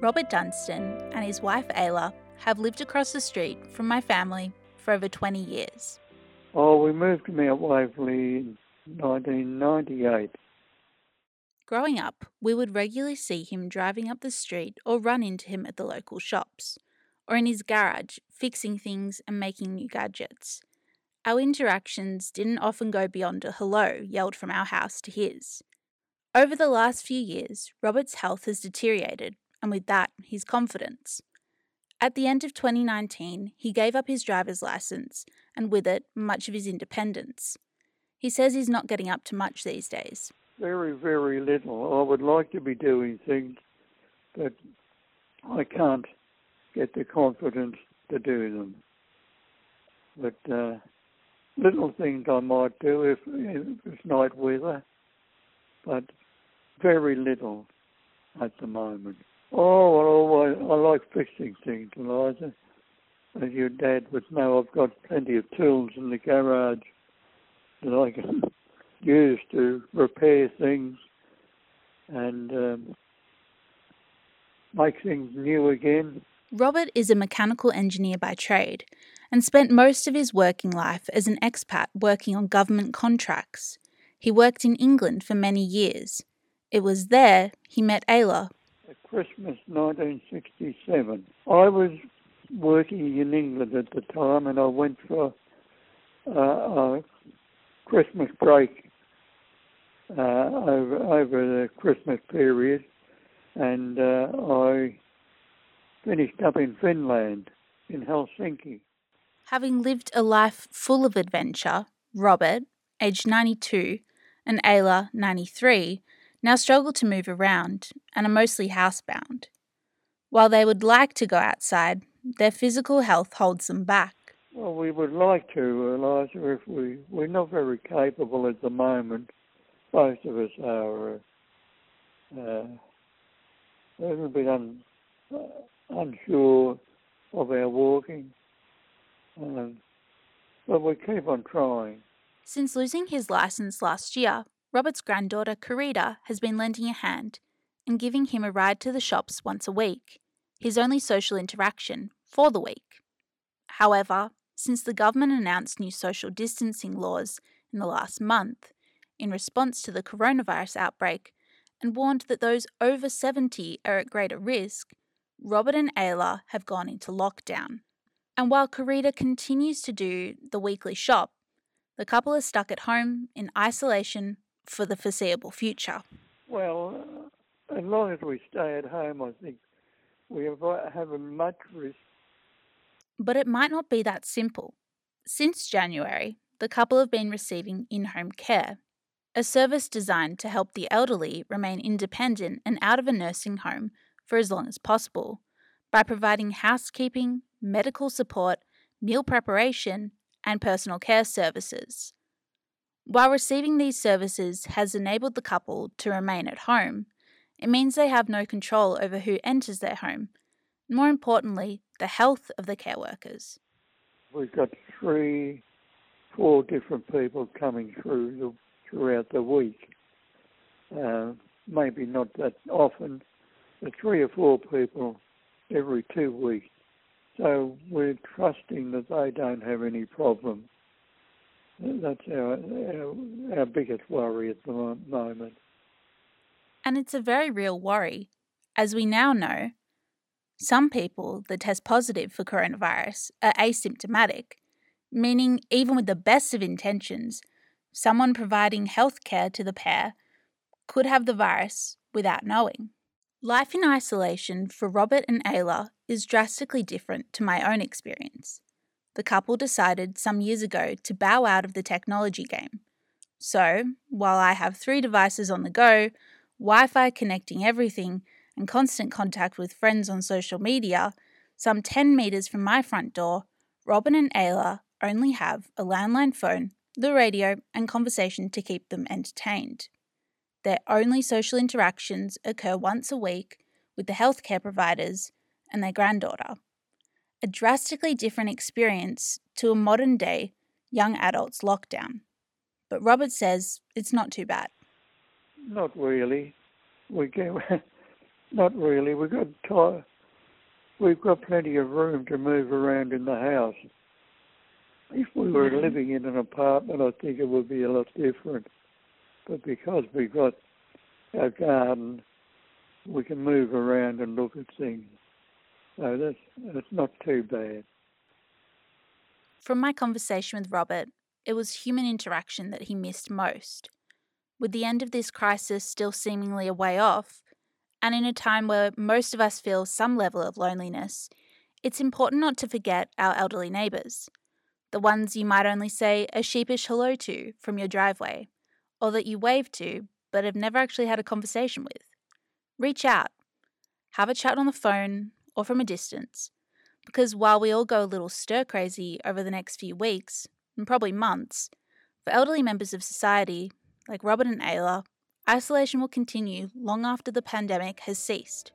Robert Dunstan and his wife Ayla have lived across the street from my family for over 20 years. Oh, we moved to Mount Waverley in 1998. Growing up, we would regularly see him driving up the street or run into him at the local shops, or in his garage, fixing things and making new gadgets. Our interactions didn't often go beyond a hello yelled from our house to his. Over the last few years, Robert's health has deteriorated, and with that, his confidence. At the end of 2019, he gave up his driver's license, and with it, much of his independence. He says he's not getting up to much these days. Very, very little. I would like to be doing things, but I can't get the confidence to do them. But uh, little things I might do if, if it's night weather, but very little at the moment. Oh, well, I, I like fixing things, Eliza. As your dad would know, I've got plenty of tools in the garage that I can use to repair things and um, make things new again. Robert is a mechanical engineer by trade and spent most of his working life as an expat working on government contracts. He worked in England for many years. It was there he met Ayla. Christmas 1967. I was working in England at the time and I went for uh, a Christmas break uh, over, over the Christmas period and uh, I finished up in Finland, in Helsinki. Having lived a life full of adventure, Robert, aged 92, and Ayla, 93, now struggle to move around and are mostly housebound. While they would like to go outside, their physical health holds them back. Well, we would like to, Eliza, if we, we're not very capable at the moment. Most of us are uh, uh, a little bit un, uh, unsure of our walking. Um, but we keep on trying. Since losing his license last year, Robert's granddaughter Karita has been lending a hand and giving him a ride to the shops once a week, his only social interaction for the week. However, since the government announced new social distancing laws in the last month in response to the coronavirus outbreak and warned that those over 70 are at greater risk, Robert and Ayla have gone into lockdown. And while Karita continues to do the weekly shop, the couple is stuck at home in isolation for the foreseeable future. Well, as long as we stay at home, I think we have a much risk. But it might not be that simple. Since January, the couple have been receiving in home care, a service designed to help the elderly remain independent and out of a nursing home for as long as possible by providing housekeeping, medical support, meal preparation, and personal care services. While receiving these services has enabled the couple to remain at home, it means they have no control over who enters their home, more importantly, the health of the care workers. We've got three, four different people coming through the, throughout the week. Uh, maybe not that often, but three or four people every two weeks. So we're trusting that they don't have any problem. That's our, our, our biggest worry at the moment. And it's a very real worry. As we now know, some people that test positive for coronavirus are asymptomatic, meaning even with the best of intentions, someone providing healthcare to the pair could have the virus without knowing. Life in isolation for Robert and Ayla is drastically different to my own experience. The couple decided some years ago to bow out of the technology game. So, while I have three devices on the go, Wi Fi connecting everything, and constant contact with friends on social media, some 10 metres from my front door, Robert and Ayla only have a landline phone, the radio, and conversation to keep them entertained. Their only social interactions occur once a week with the healthcare providers and their granddaughter. A drastically different experience to a modern day young adults lockdown. But Robert says it's not too bad. Not really. We go Not really. We've got time. We've got plenty of room to move around in the house. If we were Mhm. living in an apartment, I think it would be a lot different. But because we've got our garden, we can move around and look at things. So that's that's not too bad. From my conversation with Robert, it was human interaction that he missed most. With the end of this crisis still seemingly a way off, and in a time where most of us feel some level of loneliness, it's important not to forget our elderly neighbours. The ones you might only say a sheepish hello to from your driveway, or that you wave to but have never actually had a conversation with. Reach out. Have a chat on the phone or from a distance. Because while we all go a little stir crazy over the next few weeks, and probably months, for elderly members of society, like Robert and Ayla, isolation will continue long after the pandemic has ceased.